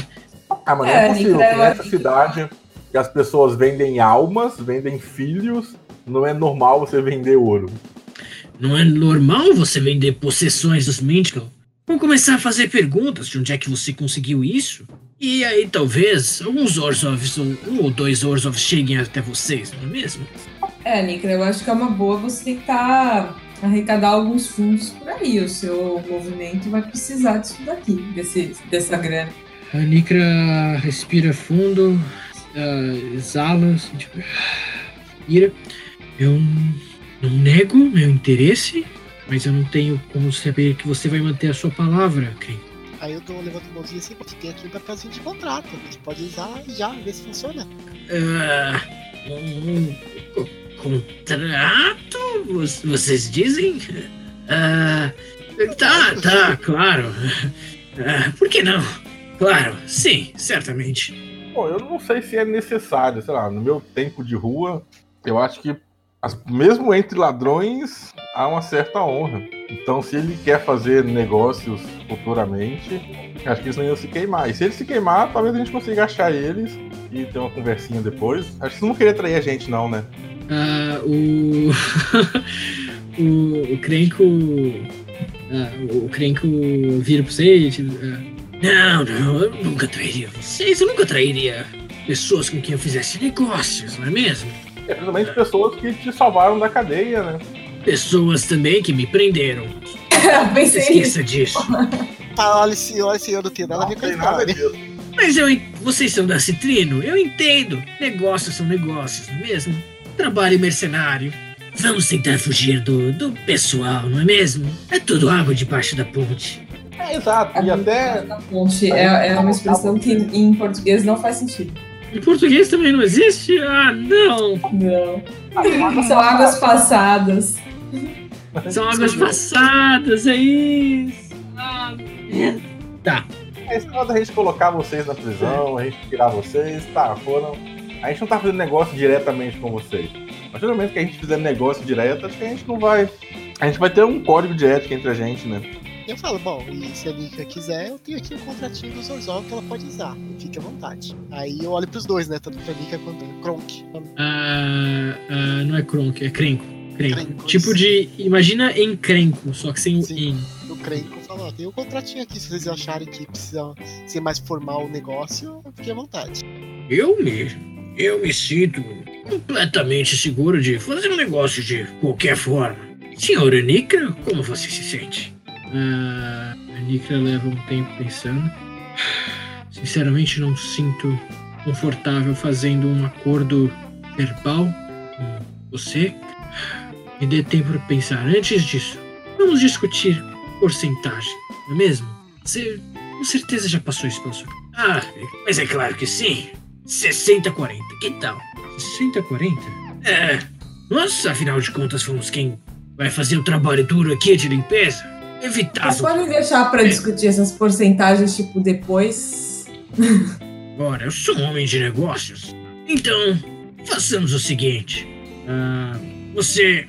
Ah, mas não É, é possível que nessa cidade que as pessoas vendem almas, vendem filhos, não é normal você vender ouro. Não é normal você vender possessões dos Mythical? Vamos começar a fazer perguntas de onde é que você conseguiu isso? E aí talvez alguns Orzovs, ou um ou dois Orzovs cheguem até vocês, não é mesmo? É, Nicra, eu acho que é uma boa você tentar arrecadar alguns fundos por aí. O seu movimento vai precisar disso daqui, desse, dessa grana. A Nikra respira fundo, ah, exala, assim, tipo, ira. Eu não nego meu interesse, mas eu não tenho como saber que você vai manter a sua palavra, Kren. Aí eu dou, levanto a mãozinha assim, porque tem aqui um papelzinho de contrato. A gente pode usar já, ver se funciona. Ah, um co- contrato? vo- vocês dizem? Ah, tá, tá, claro. Ah, por que não? Claro, sim, certamente. Bom, eu não sei se é necessário, sei lá, no meu tempo de rua, eu acho que as- mesmo entre ladrões há uma certa honra. Então, se ele quer fazer negócios futuramente, acho que eles não iam se queimar. E se ele se queimar, talvez a gente consiga achar eles e ter uma conversinha depois. Acho que vocês não querer trair a gente, não, né? Ah, o. o. O Crenco. ah, o Crenco vira pra você e. ah, não, não, eu nunca trairia vocês, eu nunca trairia pessoas com quem eu fizesse negócios, não é mesmo? É principalmente pessoas que te salvaram da cadeia, né? Pessoas também que me prenderam. Pensei esqueça disso. Tá, olha esse, olha esse eu não tenho nada a ver Não com a tem nada história. disso. Mas eu, vocês são da Citrino, eu entendo. Negócios são negócios, não é mesmo? Trabalho mercenário. Vamos tentar fugir do, do pessoal, não é mesmo? É tudo água debaixo da ponte. É, exato. E até A ponte é, é uma expressão que em português não faz sentido. Em português também não existe? Ah, não! Não. São águas passadas. São águas passadas, é isso. Ah, tá. a história da gente colocar vocês na prisão, a gente tirar vocês, tá, foram. A gente não tá fazendo negócio diretamente com vocês. A partir do momento que a gente fizer negócio direto, acho que a gente não vai. A gente vai ter um código de ética entre a gente, né? Eu falo, bom, e se a Nika quiser, eu tenho aqui o contratinho do Zorzal que ela pode usar. Fique à vontade. Aí eu olho pros dois, né? Tanto pra Nika quanto pro Kronk. Ah, ah, não é cronk, é crenco. Crenco. Crenco, Tipo de. Imagina encrenco, só que sem o Sim. em. Do Krenk, eu falo, ó, tem o contratinho aqui. Se vocês acharem que precisa ser mais formal o negócio, fique à vontade. Eu me. Eu me sinto completamente seguro de fazer um negócio de qualquer forma. Senhora Nikra, como você se sente? Ah, a Nikra leva um tempo pensando. Sinceramente, não sinto confortável fazendo um acordo verbal com você. Me dê tempo para pensar. Antes disso, vamos discutir porcentagem, não é mesmo? Você com certeza já passou isso pela sua. Ah, mas é claro que sim. 60-40, que tal? 60-40? É. Nossa, afinal de contas, fomos quem vai fazer o trabalho duro aqui de limpeza. Evitar. Vocês podem deixar pra discutir essas porcentagens, tipo, depois. Ora, eu sou um homem de negócios. Então, façamos o seguinte: ah, você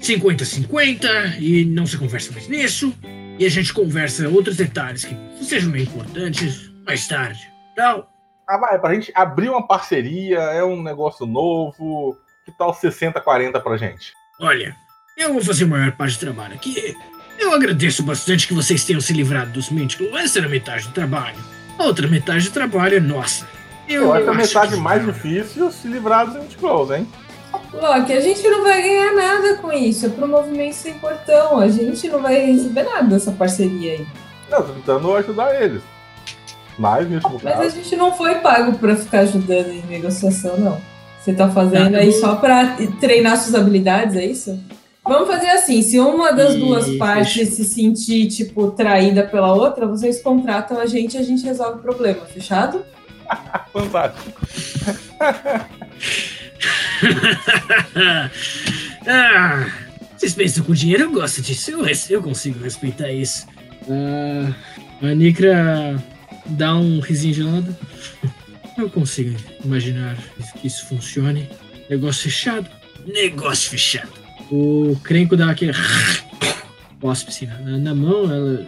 50-50 e não se conversa mais nisso. E a gente conversa outros detalhes que sejam meio importantes mais tarde. Tal. Ah, vai, pra gente abrir uma parceria, é um negócio novo. Que tal 60-40 pra gente? Olha, eu vou fazer a maior parte do trabalho aqui. Eu agradeço bastante que vocês tenham se livrado dos Míticos. Essa era a metade do trabalho. A outra metade do trabalho é nossa. Eu, acho a metade que- mais difícil se livrar dos Anticlose, hein? Loki, a gente não vai ganhar nada com isso. É pro movimento sem portão. A gente não vai receber nada dessa parceria aí. Não, tô tentando ajudar eles. Mas, último Mas a gente não foi pago pra ficar ajudando em negociação, não. Você tá fazendo aí só pra treinar suas habilidades, é isso? Vamos fazer assim, se uma das duas Isso. partes se sentir, tipo, traída pela outra, vocês contratam a gente e a gente resolve o problema, fechado? fantástico. ah, vocês pensam com dinheiro? Eu gosto disso. Eu, eu consigo respeitar isso. Ah, a Nikra dá um risinho de lado. Eu consigo imaginar que isso funcione. Negócio fechado. Negócio fechado. O Crenco dá aquele. Cospe assim na, na mão, ela.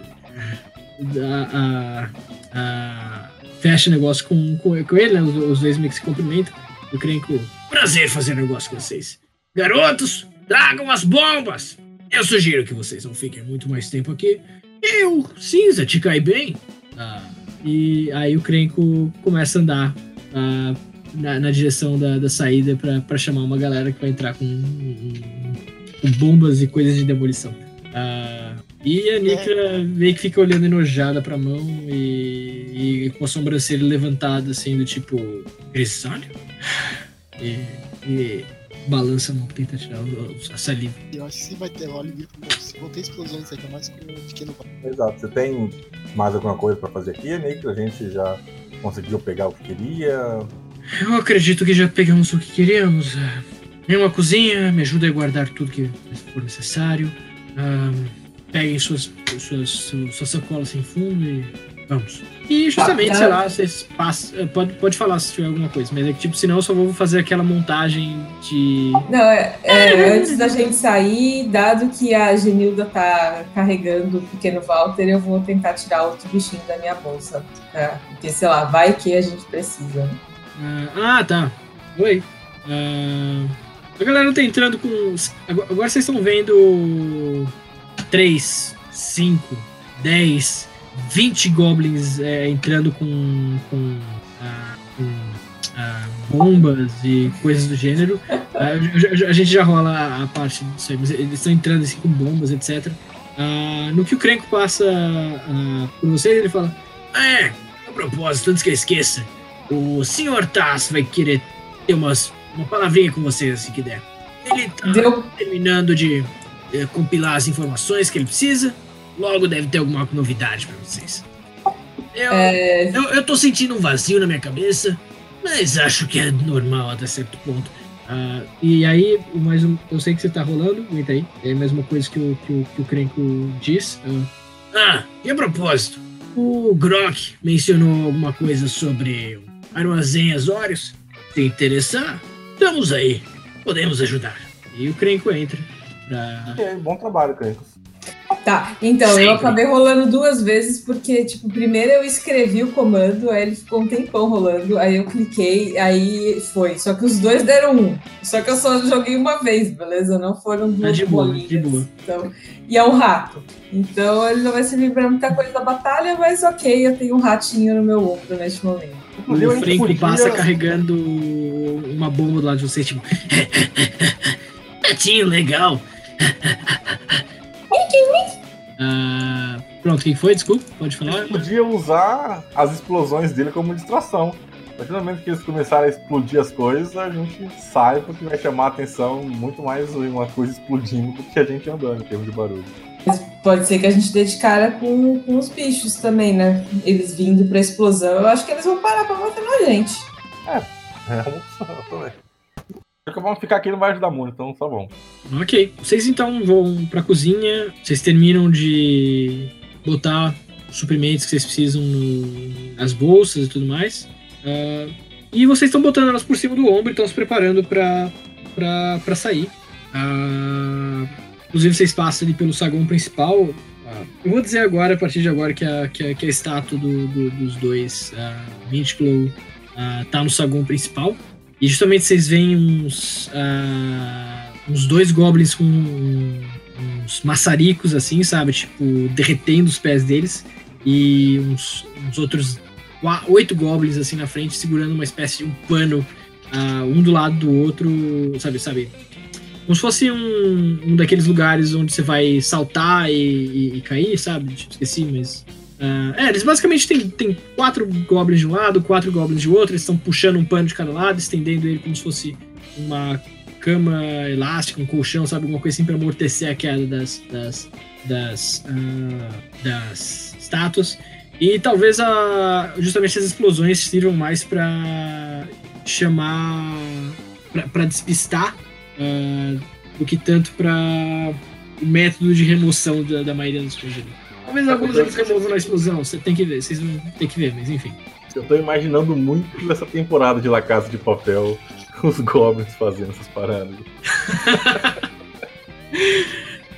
A, a- a- fecha negócio com, com, com ele, né? Os, os dois meio que se cumprimentam. O Crenco. Prazer fazer negócio com vocês. Garotos, tragam as bombas! Eu sugiro que vocês não fiquem muito mais tempo aqui. Eu, cinza, te cai bem? Ah, e aí o Crenco começa a andar ah, na, na direção da, da saída pra, pra chamar uma galera que vai entrar com, com bombas e coisas de demolição. Ah, e a Nika meio que fica olhando enojada pra mão e, e com a sobrancelha levantada, assim, do tipo, grisalho? E, e balança a mão, tenta tirar o- a saliva. Eu acho que se vai ter, e pro moço. Vão ter explosões ainda mais com o pequeno Exato. Você tem mais alguma coisa pra fazer aqui, Nick? A gente já conseguiu pegar o que queria. Eu acredito que já pegamos o que queríamos. é. Venham à cozinha, me ajudem a guardar tudo que for necessário. Ah, peguem suas, suas, suas, sacolas sem fundo e vamos. E justamente, sei lá, vocês passam. Pode, pode falar se tiver alguma coisa, mas é que, tipo, senão eu só vou fazer aquela montagem de. Não, é, é, antes da gente sair, dado que a Genilda tá carregando o pequeno Walter, eu vou tentar tirar outro bichinho da minha bolsa. tá? Porque, sei lá, vai que a gente precisa. Né? Ah, tá. Oi. Ah, a galera tá entrando com. Agora, vocês estão vendo 3, 5, 10, 20 goblins é, entrando com. com, ah, com, ah, bombas e coisas do gênero. Ah, a gente já rola a, parte disso aí, mas eles estão entrando assim com bombas, etc. Ah, no que o Crenco passa por vocês, ele fala: É, a propósito, antes que eu esqueça, o Sr. Tass vai querer ter umas, uma palavrinha com vocês que der. Ele tá Deu terminando de eh, compilar as informações que ele precisa. Logo deve ter alguma novidade pra vocês. Eu, É, eu, eu tô sentindo um vazio na minha cabeça, mas acho que é normal até certo ponto. Ah, e aí, mais um, eu sei que você tá rolando, aguenta aí. É a mesma coisa que o, que o, que o Crenco diz. Ah, ah, e a propósito, o Grok mencionou alguma coisa sobre armazém Azorius. Se interessar, estamos aí. Podemos ajudar. E o Crenco entra pra. Ok, bom trabalho, Crencos. Tá, então, eu Sempre. acabei rolando duas vezes, porque, tipo, primeiro eu escrevi o comando, aí ele ficou um tempão rolando, aí eu cliquei, aí foi. Só que os dois deram um. Só que eu só joguei uma vez, beleza? Não foram Tá duas de boa, bolinhas. de boa. Então, e é um rato. Então ele não vai servir pra muita coisa da batalha, mas ok, eu tenho um ratinho no meu ombro neste momento. Inclusive, O Franco podia- passa carregando uma bomba do lado de vocês, tipo. Gatinho legal. Ah, pronto, quem foi? Desculpa, pode falar. gente podia usar as explosões dele como distração. A partir do momento que eles começarem a explodir as coisas, a gente sai porque vai chamar a atenção muito mais uma coisa explodindo do que a gente andando em termos de barulho. Pode ser que a gente dê de cara com, com os bichos também, né? Eles vindo pra explosão, eu acho que eles vão parar pra bater na gente. É uma opção também. Só que vamos ficar aqui não vai ajudar muito, então tá bom. Ok. Vocês então vão pra cozinha, vocês terminam de botar os suprimentos que vocês precisam no- nas bolsas e tudo mais. Ah, e vocês estão botando elas por cima do ombro e estão se preparando pra sair. Ah, inclusive, vocês passam ali pelo saguão principal. Ah, eu vou dizer agora, a partir de agora, que a, que a, que a estátua do- do- dos dois, uh, Vinticlo, ah, tá no saguão principal. E justamente vocês veem uns, uns dois goblins com uns maçaricos, assim, sabe? Tipo, derretendo os pés deles. E uns, uns outros oito goblins, assim, na frente, segurando uma espécie de um pano, ah, um do lado do outro, sabe? sabe? Como se fosse um, um daqueles lugares onde você vai saltar e, e- e cair, sabe? Esqueci, mas. ah, é, eles basicamente têm, têm quatro goblins de um lado, quatro goblins de outro, eles estão puxando um pano de cada lado, estendendo ele como se fosse uma cama elástica, um colchão, sabe? Alguma coisa assim pra amortecer a queda das, das, das, ah, das estátuas. E talvez a, justamente as explosões sirvam mais pra chamar. pra despistar ah, do que tanto pra o método de remoção da, da maioria das coisas. Talvez alguns eles removam na explosão, você tem que ver, vocês vão ter que ver, mas enfim. Eu tô imaginando muito nessa temporada de La Casa de Papel os goblins fazendo essas paradas.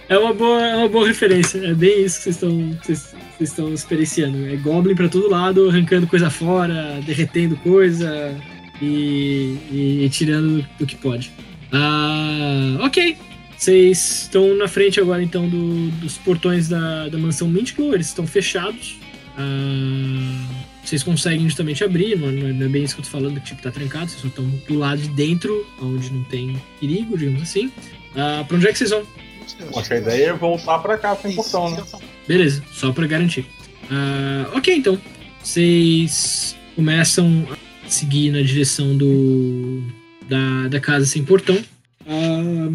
É uma boa, é uma boa referência. É bem isso que vocês estão, vocês, estão experienciando. É Goblin pra todo lado, arrancando coisa fora, derretendo coisa e, e- e tirando do que pode. Ah, ok. Vocês estão na frente agora então do- dos portões da, da mansão Mintico. Eles estão fechados. Ah, vocês conseguem justamente abrir, não, não é- não é bem isso que eu tô falando, que tipo, tá trancado, vocês só estão do lado de dentro, onde não tem perigo, digamos assim. Ah, pra onde é que vocês vão? Que a ideia é voltar pra cá sem portão, né? Beleza, só pra garantir. Ah, ok, então. Vocês começam a seguir na direção do da, da casa sem portão. Ah,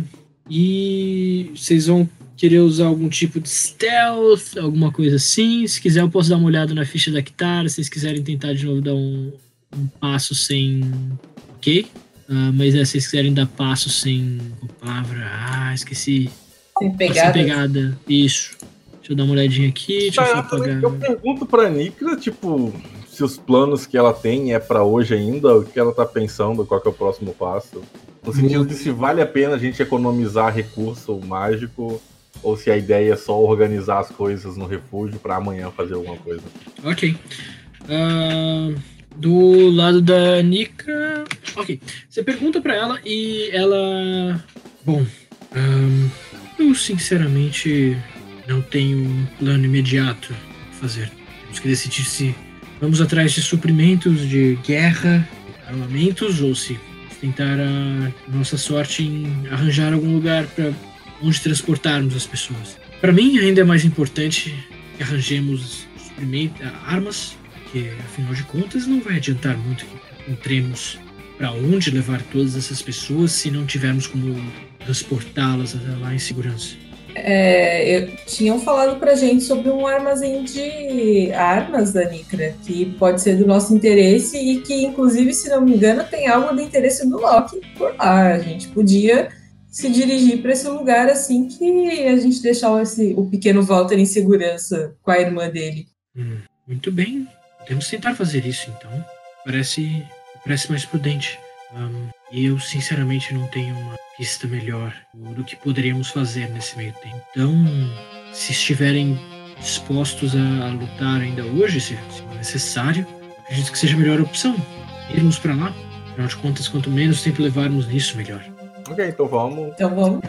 e vocês vão querer usar algum tipo de stealth, alguma coisa assim. Se quiser, eu posso dar uma olhada na ficha da Kitara. Se vocês quiserem tentar de novo dar um, um passo sem. Ok. Ah, mas é, se vocês quiserem dar passo sem palavra. Ah, esqueci. Sem Sem pegada. pegada. Isso. Deixa eu dar uma olhadinha aqui. Deixa eu Tá, apagar. eu pergunto pra Nika, tipo, se os planos que ela tem é pra hoje ainda, o que ela tá pensando, qual que é o próximo passo. No sentido de se vale a pena a gente economizar recurso mágico, ou se a ideia é só organizar as coisas no refúgio pra amanhã fazer alguma coisa. Ok. Ah, do lado da Nika. Ok. Você pergunta pra ela e ela. Bom. Eu sinceramente não tenho um plano imediato a fazer. Temos que decidir se vamos atrás de suprimentos de guerra, armamentos, ou se tentar a nossa sorte em arranjar algum lugar para onde transportarmos as pessoas. Para mim, ainda é mais importante que arranjemos suprimento, armas, que afinal de contas não vai adiantar muito que encontremos para onde levar todas essas pessoas se não tivermos como transportá-las até lá em segurança. É, eu- tinham falado pra gente sobre um armazém de armas da Nicra, que pode ser do nosso interesse e que, inclusive, se não me engano, tem algo do interesse do Loki por lá. A gente podia se dirigir para esse lugar assim que a gente deixar esse, o pequeno Walter em segurança com a irmã dele. Hum, muito bem, podemos tentar fazer isso então. Parece, parece mais prudente. Ahn, e eu sinceramente não tenho uma pista melhor do que poderíamos fazer nesse meio tempo. Então, se estiverem dispostos a, a lutar ainda hoje, se, se for necessário, acredito que seja a melhor opção. Irmos para lá. Afinal de contas, quanto menos tempo levarmos nisso, melhor. Ok, então vamos. Então vamos.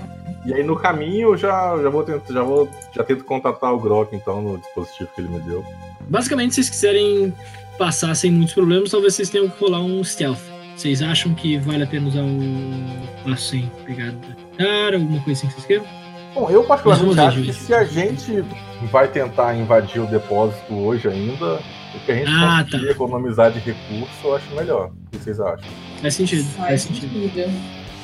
E aí no caminho eu já, já vou tentar, já vou. Já tento contatar o Grok então no dispositivo que ele me deu. Basicamente, se vocês quiserem passar sem muitos problemas, talvez vocês tenham que rolar um stealth. Vocês acham que vale a pena usar o passo sem pegada cara, alguma coisa assim que vocês queiram? Bom, eu particularmente acho que se a gente vai tentar invadir o depósito hoje ainda, o que a gente Ah, conseguir tá. economizar de recurso, eu acho melhor. O que vocês acham? Faz sentido, faz Faz sentido. sentido.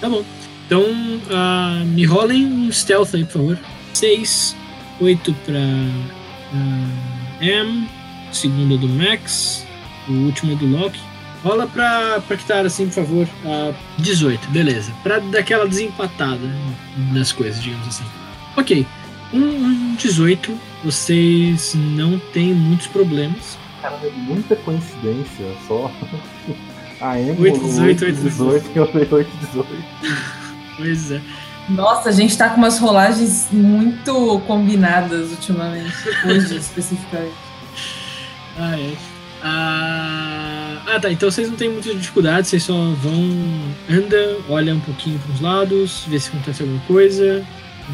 Tá bom. Então, ah, me rolem um stealth aí, por favor. 6, 8 pra ah, M, segundo é do Max, o último é do Loki. Rola pra, pra Kitara, assim, por favor. Ah, 18, beleza. Pra dar aquela desempatada nas coisas, digamos assim. Ok. Um, um 18, vocês não têm muitos problemas. Cara, é muita coincidência, só. A Emo, 8, 18, 8, 18, que eu dei 8, 18. Pois é. Nossa, a gente tá com umas rolagens muito combinadas ultimamente. Hoje, especificamente. Ah, é. Ah, ah, tá. Então vocês não têm muita dificuldade, vocês só vão. Anda, olha um pouquinho pros lados, vê se acontece alguma coisa.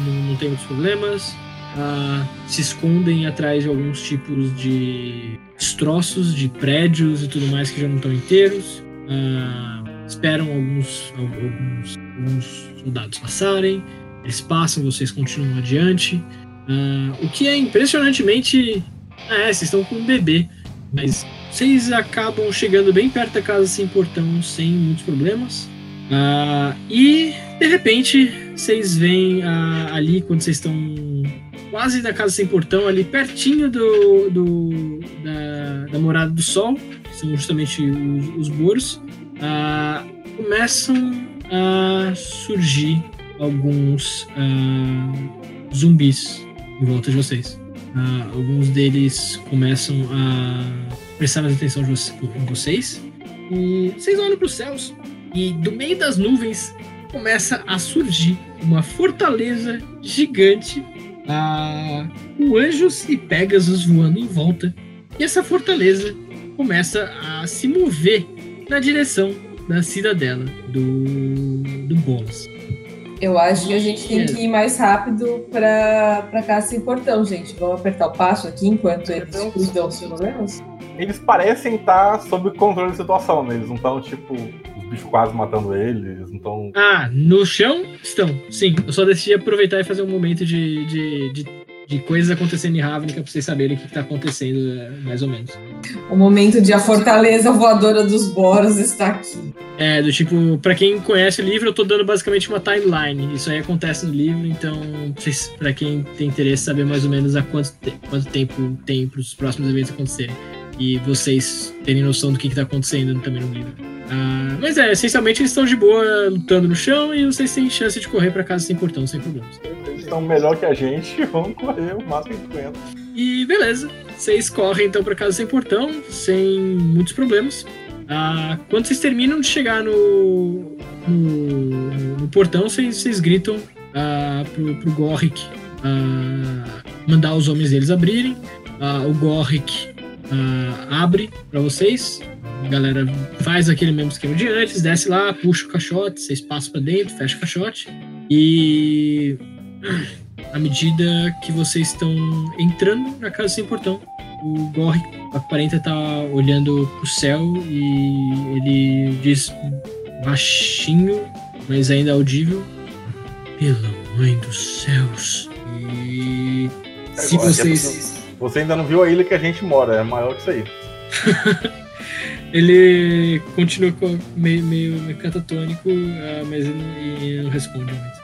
Não, não tem muitos problemas. Ah, se escondem atrás de alguns tipos de destroços de prédios e tudo mais que já não estão inteiros. Ah, esperam alguns, alguns, alguns soldados passarem. Eles passam, vocês continuam adiante. Ah, o que é impressionantemente. Ah, é, vocês estão com um bebê. Mas vocês acabam chegando bem perto da casa sem portão, sem muitos problemas. Ah, e de repente vocês veem ah, ali quando vocês estão quase na casa sem portão, ali pertinho do, do- da, da morada do sol, que são justamente os, os boros, ah, começam a surgir alguns zumbis em volta de vocês. Alguns deles começam a prestar mais atenção em vocês. E vocês olham para os céus e do meio das nuvens começa a surgir uma fortaleza gigante ah, com anjos e Pegasus voando em volta. E essa fortaleza começa a se mover na direção da cidadela do, do Bolas. Eu acho que a gente tem que ir mais rápido pra, pra casa sem portão, gente. Vamos apertar o passo aqui enquanto eles cuidam dos problemas? Eles parecem estar sob controle da situação, né? Eles não estão, tipo, os bichos quase matando eles, não estão. Ah, no chão estão. Sim, eu só decidi aproveitar e fazer um momento de, de, de, de coisas acontecendo em Ravnica pra vocês saberem o que, que tá acontecendo, é, mais ou menos. O momento de a fortaleza voadora dos Boros está aqui. É, do tipo, pra quem conhece o livro, eu tô dando basicamente uma timeline. Isso aí acontece no livro, então, pra quem tem interesse, saber mais ou menos há quanto, te- quanto tempo tem pros próximos eventos acontecerem. E vocês terem noção do que, que tá acontecendo também no livro. Ah, mas é, essencialmente eles estão de boa lutando no chão e vocês têm chance de correr pra casa sem portão, sem problemas. Eles estão melhor que a gente, vamos correr o máximo que aguenta. E beleza, vocês correm então pra casa sem portão, sem muitos problemas. Ah, quando vocês terminam de chegar no, no, no portão, vocês, vocês gritam ah, pro, pro Gorrick ah, mandar os homens deles abrirem. O Gorrick ah, abre pra vocês. A galera faz aquele mesmo esquema de antes, desce lá, puxa o caixote, vocês passam pra dentro, fecha o caixote. E à medida que vocês estão entrando na casa sem portão, o Gorrick aparenta estar olhando pro céu e ele diz baixinho, mas ainda audível: Pela mãe dos céus. E se vocês. Você ainda não viu a ilha que a gente mora, é maior que isso aí. Ele continua meio, meio, catatônico, ah, mas não, ele não responde muito.